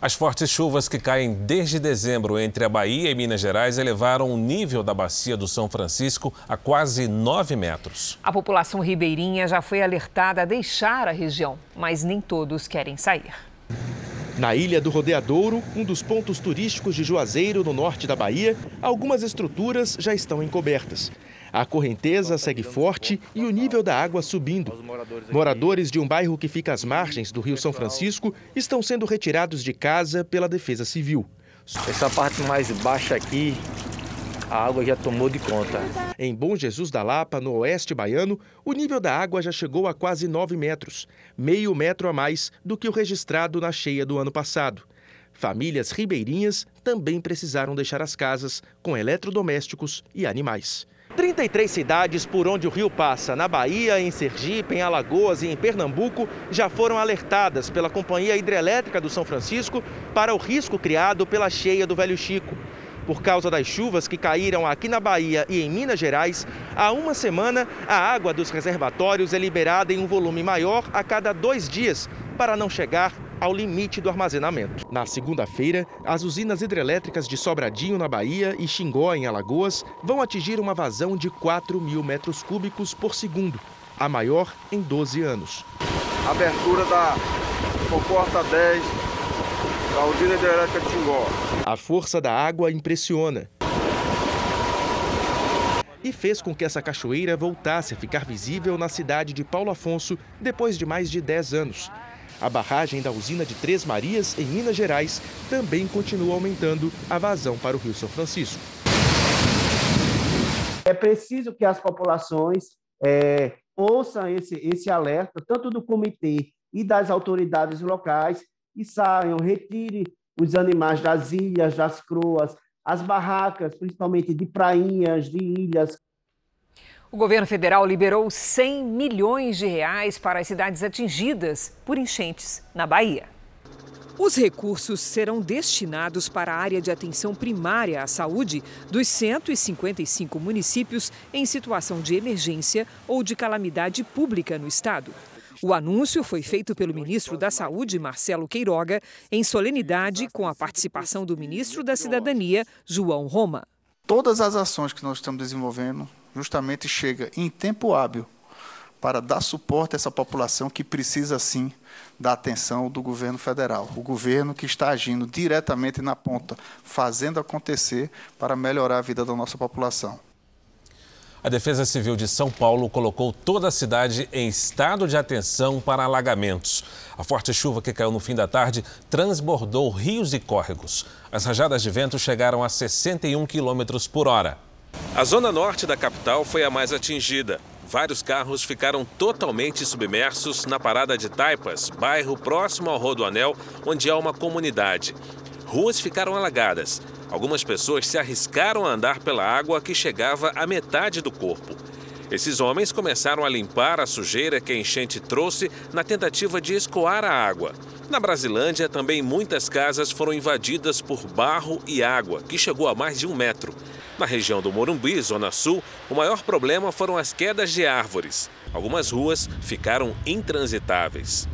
As fortes chuvas que caem desde dezembro entre a Bahia e Minas Gerais elevaram o nível da bacia do São Francisco a quase 9 metros. A população ribeirinha já foi alertada a deixar a região, mas nem todos querem sair. Na Ilha do Rodeadouro, um dos pontos turísticos de Juazeiro, no norte da Bahia, algumas estruturas já estão encobertas. A correnteza segue forte e o nível da água subindo. Moradores de um bairro que fica às margens do Rio São Francisco estão sendo retirados de casa pela Defesa Civil. Essa parte mais baixa aqui, a água já tomou de conta. Em Bom Jesus da Lapa, no oeste baiano, o nível da água já chegou a quase 9 metros, meio metro a mais do que o registrado na cheia do ano passado. Famílias ribeirinhas também precisaram deixar as casas com eletrodomésticos e animais. 33 cidades por onde o rio passa, na Bahia, em Sergipe, em Alagoas e em Pernambuco, já foram alertadas pela Companhia Hidrelétrica do São Francisco para o risco criado pela cheia do Velho Chico. Por causa das chuvas que caíram aqui na Bahia e em Minas Gerais, há uma semana a água dos reservatórios é liberada em um volume maior a cada dois dias, para não chegar ao limite do armazenamento. Na segunda-feira, as usinas hidrelétricas de Sobradinho, na Bahia, e Xingó, em Alagoas, vão atingir uma vazão de 4 mil metros cúbicos por segundo, a maior em 12 anos. Abertura da comporta 10 da usina hidrelétrica de Xingó. A força da água impressiona e fez com que essa cachoeira voltasse a ficar visível na cidade de Paulo Afonso depois de mais de 10 anos. A barragem da usina de Três Marias, em Minas Gerais, também continua aumentando a vazão para o Rio São Francisco. É preciso que as populações é, ouçam esse, esse alerta, tanto do comitê e das autoridades locais, e saiam, retire os animais das ilhas, das croas, as barracas, principalmente de prainhas, de ilhas, o governo federal liberou 100 milhões de reais para as cidades atingidas por enchentes na Bahia. Os recursos serão destinados para a área de atenção primária à saúde dos 155 municípios em situação de emergência ou de calamidade pública no estado. O anúncio foi feito pelo ministro da Saúde, Marcelo Queiroga, em solenidade com a participação do ministro da Cidadania, João Roma. Todas as ações que nós estamos desenvolvendo justamente chega em tempo hábil para dar suporte a essa população que precisa sim da atenção do governo federal. O governo que está agindo diretamente na ponta, fazendo acontecer para melhorar a vida da nossa população. A Defesa Civil de São Paulo colocou toda a cidade em estado de atenção para alagamentos. A forte chuva que caiu no fim da tarde transbordou rios e córregos. As rajadas de vento chegaram a 61 quilômetros por hora. A zona norte da capital foi a mais atingida. Vários carros ficaram totalmente submersos na parada de Taipas, bairro próximo ao Rodoanel, onde há uma comunidade. Ruas ficaram alagadas. Algumas pessoas se arriscaram a andar pela água que chegava à metade do corpo. Esses homens começaram a limpar a sujeira que a enchente trouxe na tentativa de escoar a água. Na Brasilândia, também muitas casas foram invadidas por barro e água, que chegou a mais de um metro. Na região do Morumbi, Zona Sul, o maior problema foram as quedas de árvores. Algumas ruas ficaram intransitáveis.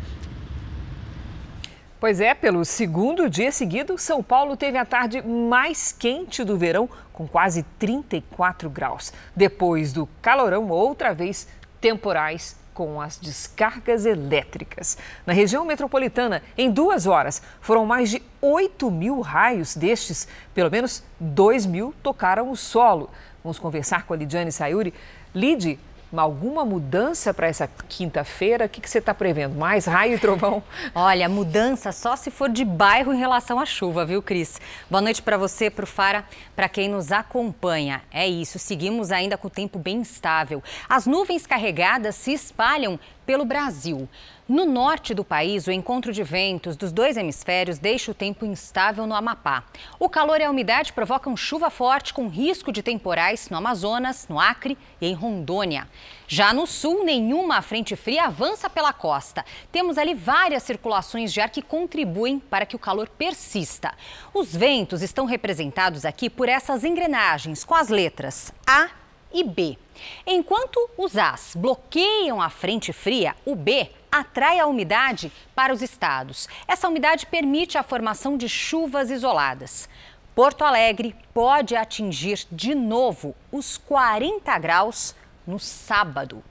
Pois é, pelo segundo dia seguido, São Paulo teve a tarde mais quente do verão, com quase 34 graus. Depois do calorão, outra vez temporais com as descargas elétricas. Na região metropolitana, em duas horas, foram mais de 8 mil raios destes. Pelo menos 2 mil tocaram o solo. Vamos conversar com a Lidiane Sayuri. Lid, alguma mudança para essa quinta-feira? O que, que você está prevendo? Mais raio e trovão? <laughs> Olha, mudança só se for de bairro em relação à chuva, viu, Cris? Boa noite para você, para o Fara, para quem nos acompanha. É isso, seguimos ainda com o tempo bem instável. As nuvens carregadas se espalham pelo Brasil. No norte do país, o encontro de ventos dos dois hemisférios deixa o tempo instável no Amapá. O calor e a umidade provocam chuva forte com risco de temporais no Amazonas, no Acre e em Rondônia. Já no sul, nenhuma frente fria avança pela costa. Temos ali várias circulações de ar que contribuem para que o calor persista. Os ventos estão representados aqui por essas engrenagens com as letras A e B. Enquanto os As bloqueiam a frente fria, o B atrai a umidade para os estados. Essa umidade permite a formação de chuvas isoladas. Porto Alegre pode atingir de novo os 40 graus no sábado.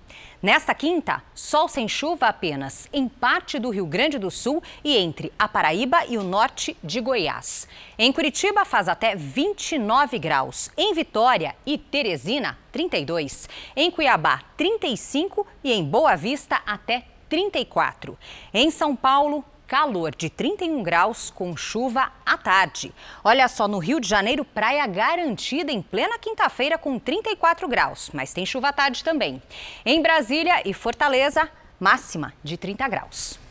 Nesta quinta, sol sem chuva apenas em parte do Rio Grande do Sul e entre a Paraíba e o norte de Goiás. Em Curitiba faz até 29 graus. Em Vitória e Teresina, 32. Em Cuiabá, 35 e em Boa Vista até 34. Em São Paulo, calor de 31 graus com chuva à tarde. Olha só, no Rio de Janeiro, praia garantida em plena quinta-feira com 34 graus, mas tem chuva à tarde também. Em Brasília e Fortaleza, máxima de 30 graus.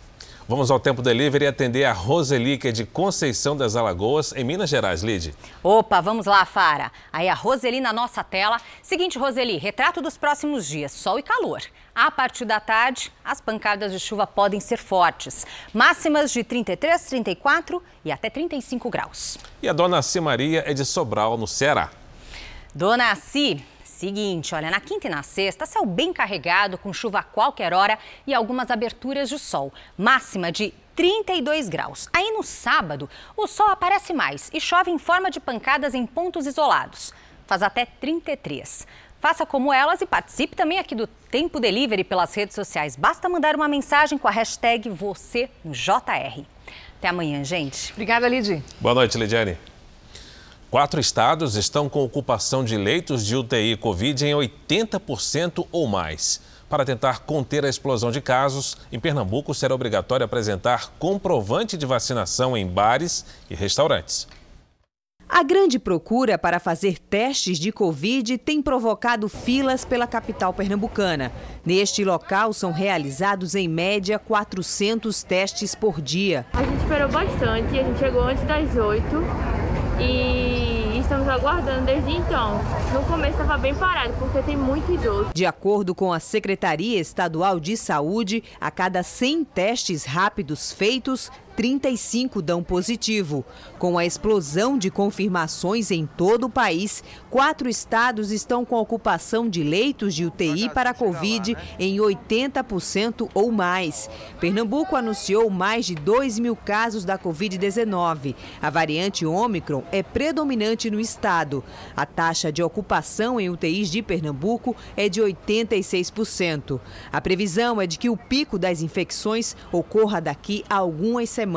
Vamos ao Tempo Delivery atender a Roseli, que é de Conceição das Alagoas, em Minas Gerais. Lide. Opa, vamos lá, Fara. Aí a Roseli na nossa tela. Seguinte, Roseli, retrato dos próximos dias: sol e calor. A partir da tarde, as pancadas de chuva podem ser fortes. Máximas de 33, 34 e até 35 graus. E a dona C. Maria é de Sobral, no Ceará. Dona C, Seguinte, olha, na quinta e na sexta, céu bem carregado, com chuva a qualquer hora e algumas aberturas de sol. Máxima de 32 graus. Aí no sábado, o sol aparece mais e chove em forma de pancadas em pontos isolados. Faz até 33. Faça como elas e participe também aqui do Tempo Delivery pelas redes sociais. Basta mandar uma mensagem com a hashtag você no JR. Até amanhã, gente. Obrigada, Lidy. Boa noite, Lidiane. Quatro estados estão com ocupação de leitos de UTI Covid em 80% ou mais. Para tentar conter a explosão de casos, em Pernambuco será obrigatório apresentar comprovante de vacinação em bares e restaurantes. A grande procura para fazer testes de Covid tem provocado filas pela capital pernambucana. Neste local são realizados em média 400 testes por dia. A gente esperou bastante, a gente chegou antes das 8 e estamos aguardando desde então. No começo estava bem parado, porque tem muito idoso. De acordo com a Secretaria Estadual de Saúde, a cada 100 testes rápidos feitos, 35 dão positivo. Com a explosão de confirmações em todo o país, quatro estados estão com ocupação de leitos de UTI para a Covid em 80% ou mais. Pernambuco anunciou mais de 2 mil casos da Covid-19. A variante Ômicron é predominante no estado. A taxa de ocupação em UTIs de Pernambuco é de 86%. A previsão é de que o pico das infecções ocorra daqui a algumas semanas.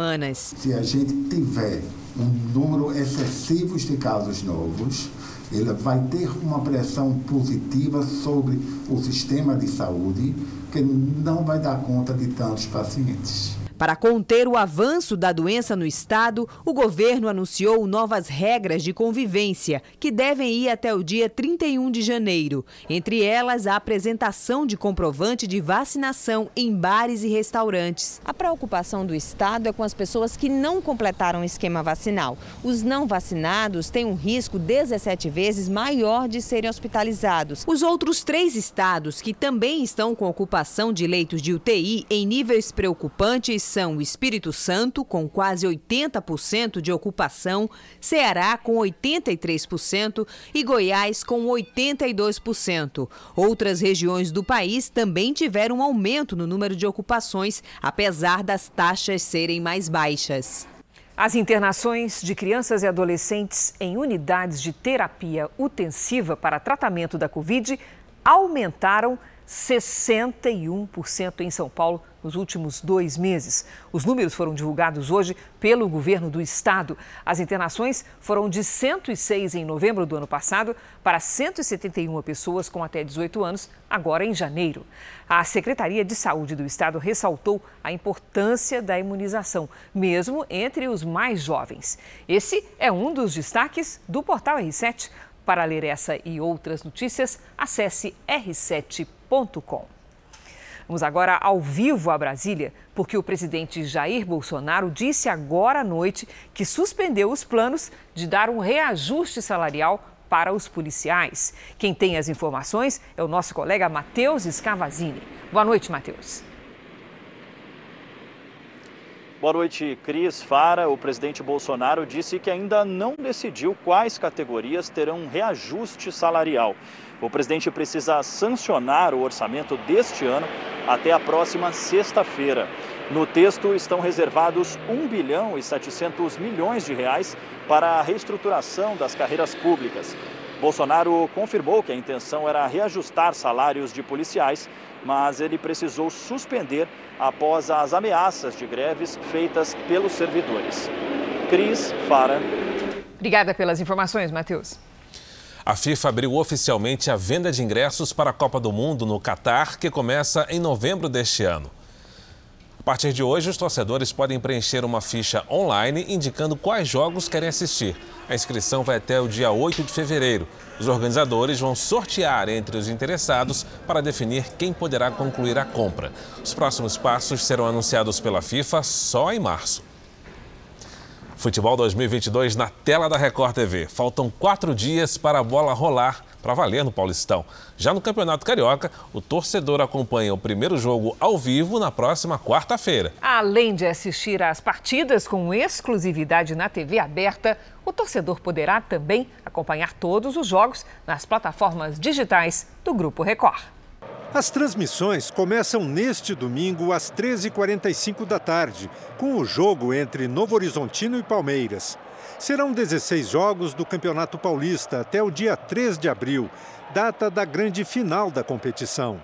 Se a gente tiver um número excessivo de casos novos, ele vai ter uma pressão positiva sobre o sistema de saúde, que não vai dar conta de tantos pacientes. Para conter o avanço da doença no estado, o governo anunciou novas regras de convivência, que devem ir até o dia 31 de janeiro. Entre elas, a apresentação de comprovante de vacinação em bares e restaurantes. A preocupação do estado é com as pessoas que não completaram o esquema vacinal. Os não vacinados têm um risco 17 vezes maior de serem hospitalizados. Os outros três estados que também estão com ocupação de leitos de UTI em níveis preocupantes são Espírito Santo, com quase 80% de ocupação, Ceará, com 83% e Goiás, com 82%. Outras regiões do país também tiveram um aumento no número de ocupações, apesar das taxas serem mais baixas. As internações de crianças e adolescentes em unidades de terapia intensiva para tratamento da Covid aumentaram 61% em São Paulo nos últimos dois meses. Os números foram divulgados hoje pelo governo do estado. As internações foram de 106 em novembro do ano passado para 171 pessoas com até 18 anos, agora em janeiro. A Secretaria de Saúde do estado ressaltou a importância da imunização, mesmo entre os mais jovens. Esse é um dos destaques do portal R7. Para ler essa e outras notícias, acesse r7.com. Vamos agora ao vivo a Brasília, porque o presidente Jair Bolsonaro disse agora à noite que suspendeu os planos de dar um reajuste salarial para os policiais. Quem tem as informações é o nosso colega Matheus Scavazini. Boa noite, Matheus. Boa noite, Cris. Fara, o presidente Bolsonaro disse que ainda não decidiu quais categorias terão reajuste salarial. O presidente precisa sancionar o orçamento deste ano até a próxima sexta-feira. No texto estão reservados 1 bilhão e 700 milhões de reais para a reestruturação das carreiras públicas. Bolsonaro confirmou que a intenção era reajustar salários de policiais, mas ele precisou suspender após as ameaças de greves feitas pelos servidores. Cris Fara. Obrigada pelas informações, Matheus. A FIFA abriu oficialmente a venda de ingressos para a Copa do Mundo no Catar, que começa em novembro deste ano. A partir de hoje, os torcedores podem preencher uma ficha online indicando quais jogos querem assistir. A inscrição vai até o dia 8 de fevereiro. Os organizadores vão sortear entre os interessados para definir quem poderá concluir a compra. Os próximos passos serão anunciados pela FIFA só em março. Futebol 2022 na tela da Record TV. Faltam quatro dias para a bola rolar para valer no Paulistão. Já no Campeonato Carioca, o torcedor acompanha o primeiro jogo ao vivo na próxima quarta-feira. Além de assistir às partidas com exclusividade na TV aberta, o torcedor poderá também acompanhar todos os jogos nas plataformas digitais do Grupo Record. As transmissões começam neste domingo às 13h45 da tarde, com o jogo entre Novo Horizontino e Palmeiras. Serão 16 jogos do Campeonato Paulista até o dia 3 de abril, data da grande final da competição.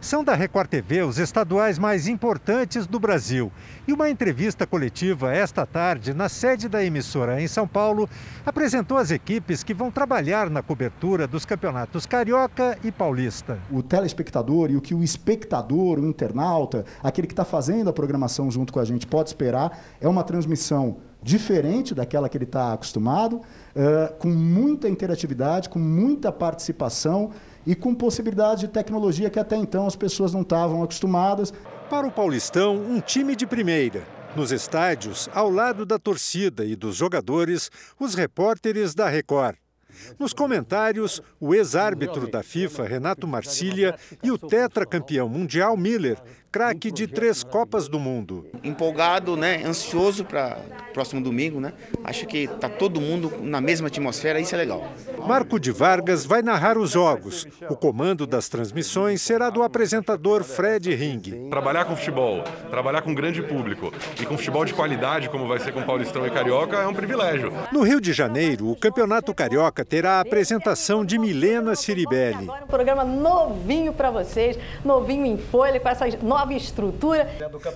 São da Record TV os estaduais mais importantes do Brasil. E uma entrevista coletiva esta tarde, na sede da emissora em São Paulo, apresentou as equipes que vão trabalhar na cobertura dos campeonatos Carioca e Paulista. O telespectador e o que o espectador, o internauta, aquele que está fazendo a programação junto com a gente pode esperar é uma transmissão diferente daquela que ele está acostumado, uh, com muita interatividade, com muita participação e com possibilidades de tecnologia que até então as pessoas não estavam acostumadas. Para o Paulistão, um time de primeira. Nos estádios, ao lado da torcida e dos jogadores, os repórteres da Record. Nos comentários, o ex-árbitro da FIFA, Renato Marcília, e o tetracampeão mundial Miller, craque de três Copas do Mundo. Empolgado, né? ansioso para próximo domingo. Né? Acho que está todo mundo na mesma atmosfera, isso é legal. Marco de Vargas vai narrar os jogos. O comando das transmissões será do apresentador Fred Ring. Trabalhar com futebol, trabalhar com grande público e com futebol de qualidade, como vai ser com Paulistão e Carioca, é um privilégio. No Rio de Janeiro, o Campeonato Carioca terá a apresentação de Milena Ciribelli. Agora um programa novinho para vocês, novinho em folha, com essa nova estrutura.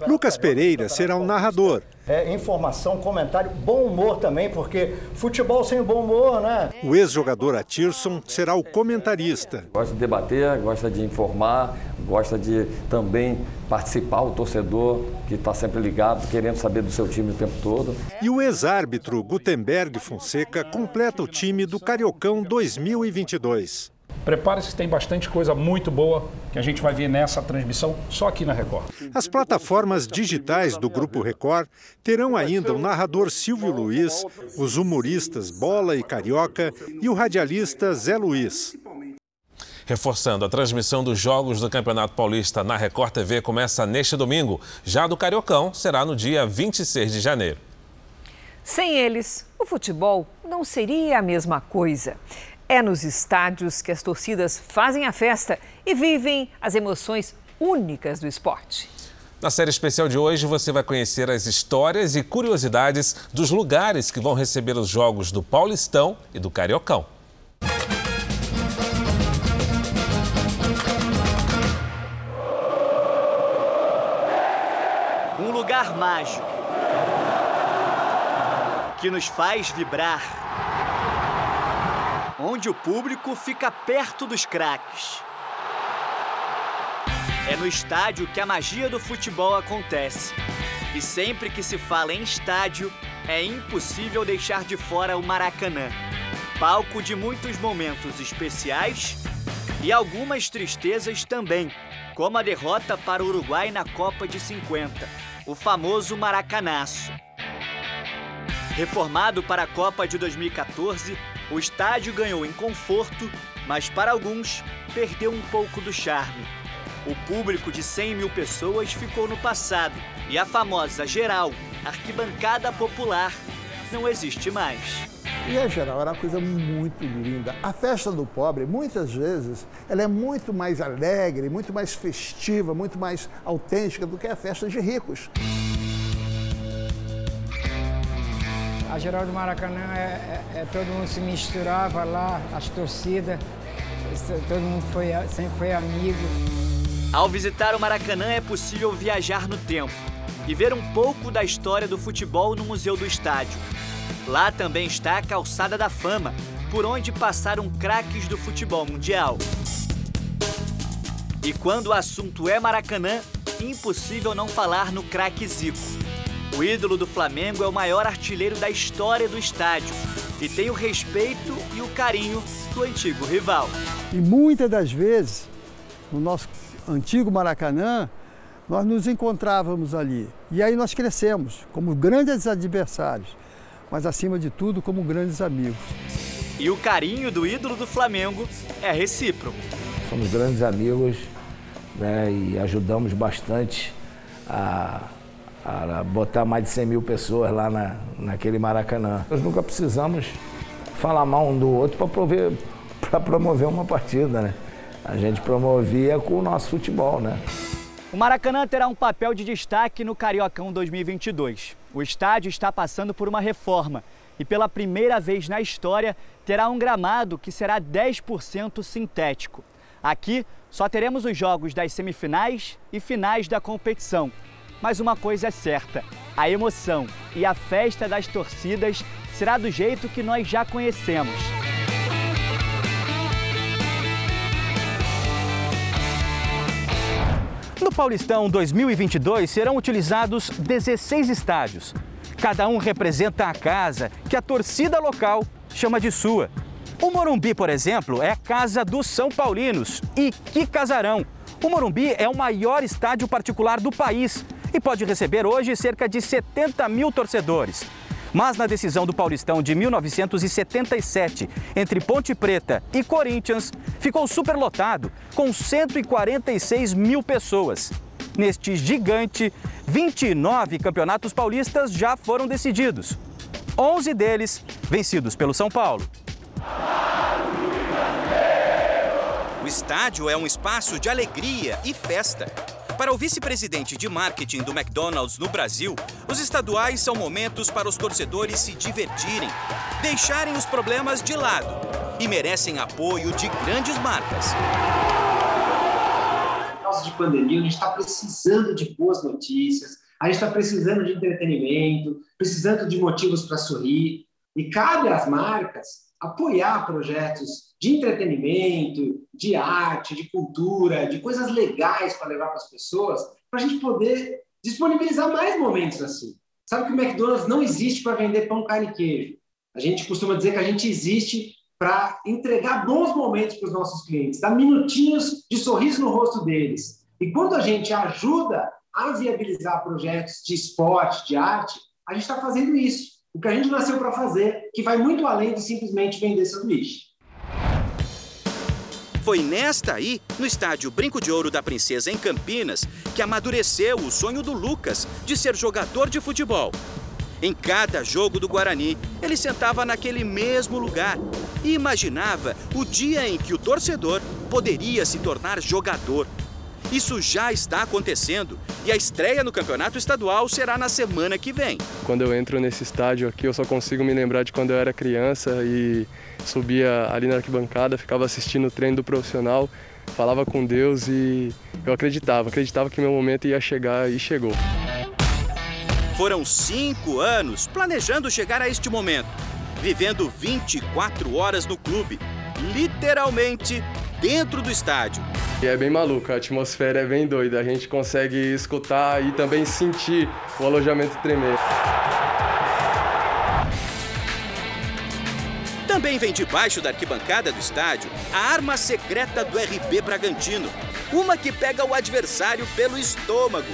Lucas Pereira será o narrador. É, informação, comentário, bom humor também, porque futebol sem bom humor, né? O ex-jogador Atirson será o comentarista. Gosta de debater, gosta de informar, gosta de também participar, o torcedor que está sempre ligado, querendo saber do seu time o tempo todo. E o ex-árbitro Gutenberg Fonseca completa o time do Cariocão 2022. Prepare-se, tem bastante coisa muito boa que a gente vai ver nessa transmissão só aqui na Record. As plataformas digitais do Grupo Record terão ainda o narrador Silvio Luiz, os humoristas Bola e Carioca e o radialista Zé Luiz. Reforçando, a transmissão dos Jogos do Campeonato Paulista na Record TV começa neste domingo. Já do Cariocão será no dia 26 de janeiro. Sem eles, o futebol não seria a mesma coisa. É nos estádios que as torcidas fazem a festa e vivem as emoções únicas do esporte. Na série especial de hoje, você vai conhecer as histórias e curiosidades dos lugares que vão receber os jogos do Paulistão e do Cariocão. Um lugar mágico que nos faz vibrar onde o público fica perto dos craques. É no estádio que a magia do futebol acontece. E sempre que se fala em estádio, é impossível deixar de fora o Maracanã palco de muitos momentos especiais e algumas tristezas também, como a derrota para o Uruguai na Copa de 50, o famoso Maracanaço. Reformado para a Copa de 2014, o estádio ganhou em conforto, mas para alguns perdeu um pouco do charme. O público de 100 mil pessoas ficou no passado e a famosa geral, arquibancada popular, não existe mais. E a geral era uma coisa muito linda. A festa do pobre, muitas vezes, ela é muito mais alegre, muito mais festiva, muito mais autêntica do que a festa de ricos. A geral do Maracanã é, é, é, todo mundo se misturava lá, as torcidas, todo mundo foi, sempre foi amigo. Ao visitar o Maracanã é possível viajar no tempo e ver um pouco da história do futebol no Museu do Estádio. Lá também está a Calçada da Fama, por onde passaram craques do futebol mundial. E quando o assunto é Maracanã, impossível não falar no craque Zico. O ídolo do Flamengo é o maior artilheiro da história do estádio e tem o respeito e o carinho do antigo rival. E muitas das vezes, no nosso antigo Maracanã, nós nos encontrávamos ali. E aí nós crescemos como grandes adversários, mas acima de tudo como grandes amigos. E o carinho do ídolo do Flamengo é recíproco. Somos grandes amigos né, e ajudamos bastante a a botar mais de 100 mil pessoas lá na, naquele Maracanã. Nós nunca precisamos falar mal um do outro para promover, <laughs> promover uma partida, né? A gente promovia com o nosso futebol, né? O Maracanã terá um papel de destaque no Cariocão 2022. O estádio está passando por uma reforma e pela primeira vez na história terá um gramado que será 10% sintético. Aqui só teremos os jogos das semifinais e finais da competição. Mas uma coisa é certa: a emoção e a festa das torcidas será do jeito que nós já conhecemos. No Paulistão 2022 serão utilizados 16 estádios. Cada um representa a casa que a torcida local chama de sua. O Morumbi, por exemplo, é a casa dos São Paulinos. E que casarão! O Morumbi é o maior estádio particular do país e pode receber hoje cerca de 70 mil torcedores. Mas na decisão do Paulistão de 1977, entre Ponte Preta e Corinthians, ficou superlotado, com 146 mil pessoas. Neste gigante, 29 campeonatos paulistas já foram decididos. 11 deles vencidos pelo São Paulo. O estádio é um espaço de alegria e festa. Para o vice-presidente de marketing do McDonald's no Brasil, os estaduais são momentos para os torcedores se divertirem, deixarem os problemas de lado e merecem apoio de grandes marcas. Por causa de pandemia, a gente está precisando de boas notícias, a gente está precisando de entretenimento, precisando de motivos para sorrir. E cabe às marcas apoiar projetos de entretenimento, de arte, de cultura, de coisas legais para levar para as pessoas, para a gente poder disponibilizar mais momentos assim. Sabe que o McDonald's não existe para vender pão, carne e queijo. A gente costuma dizer que a gente existe para entregar bons momentos para os nossos clientes, dar minutinhos de sorriso no rosto deles. E quando a gente ajuda a viabilizar projetos de esporte, de arte, a gente está fazendo isso. O que a gente nasceu para fazer, que vai muito além de simplesmente vender sanduíche. Foi nesta aí, no estádio Brinco de Ouro da Princesa, em Campinas, que amadureceu o sonho do Lucas de ser jogador de futebol. Em cada jogo do Guarani, ele sentava naquele mesmo lugar e imaginava o dia em que o torcedor poderia se tornar jogador. Isso já está acontecendo e a estreia no campeonato estadual será na semana que vem. Quando eu entro nesse estádio aqui, eu só consigo me lembrar de quando eu era criança e subia ali na arquibancada, ficava assistindo o treino do profissional, falava com Deus e eu acreditava, acreditava que meu momento ia chegar e chegou. Foram cinco anos planejando chegar a este momento, vivendo 24 horas no clube, literalmente dentro do estádio. E é bem maluco, a atmosfera é bem doida, a gente consegue escutar e também sentir o alojamento tremer. Também vem debaixo da arquibancada do estádio a arma secreta do RB Bragantino, uma que pega o adversário pelo estômago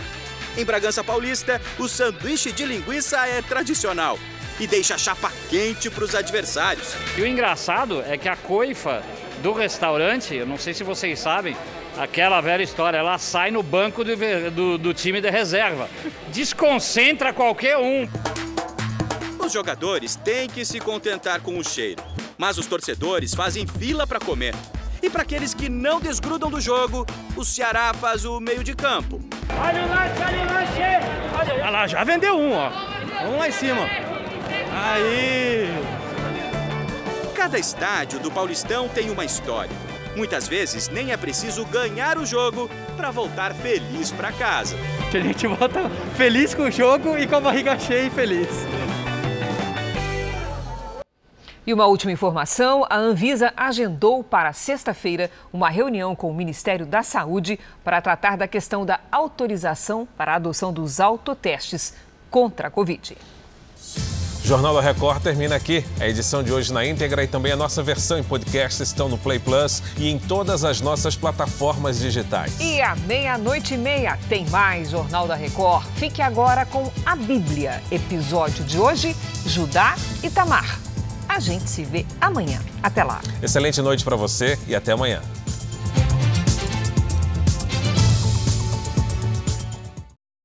em Bragança Paulista, o sanduíche de linguiça é tradicional e deixa a chapa quente para os adversários. E o engraçado é que a coifa do restaurante, eu não sei se vocês sabem, aquela velha história, ela sai no banco do, do, do time de reserva. Desconcentra qualquer um. Os jogadores têm que se contentar com o cheiro, mas os torcedores fazem fila para comer. E para aqueles que não desgrudam do jogo, o Ceará faz o meio de campo. Olha o lanche, olha o lanche! Olha lá, já vendeu um, ó. Vamos lá em cima. Aí! Cada estádio do Paulistão tem uma história. Muitas vezes nem é preciso ganhar o jogo para voltar feliz para casa. A gente volta feliz com o jogo e com a barriga cheia e feliz. E uma última informação: a Anvisa agendou para sexta-feira uma reunião com o Ministério da Saúde para tratar da questão da autorização para a adoção dos autotestes contra a Covid. Jornal da Record termina aqui. A edição de hoje na íntegra e também a nossa versão em podcast estão no Play Plus e em todas as nossas plataformas digitais. E à meia-noite e meia tem mais Jornal da Record. Fique agora com a Bíblia. Episódio de hoje: Judá e Tamar. A gente se vê amanhã. Até lá. Excelente noite para você e até amanhã.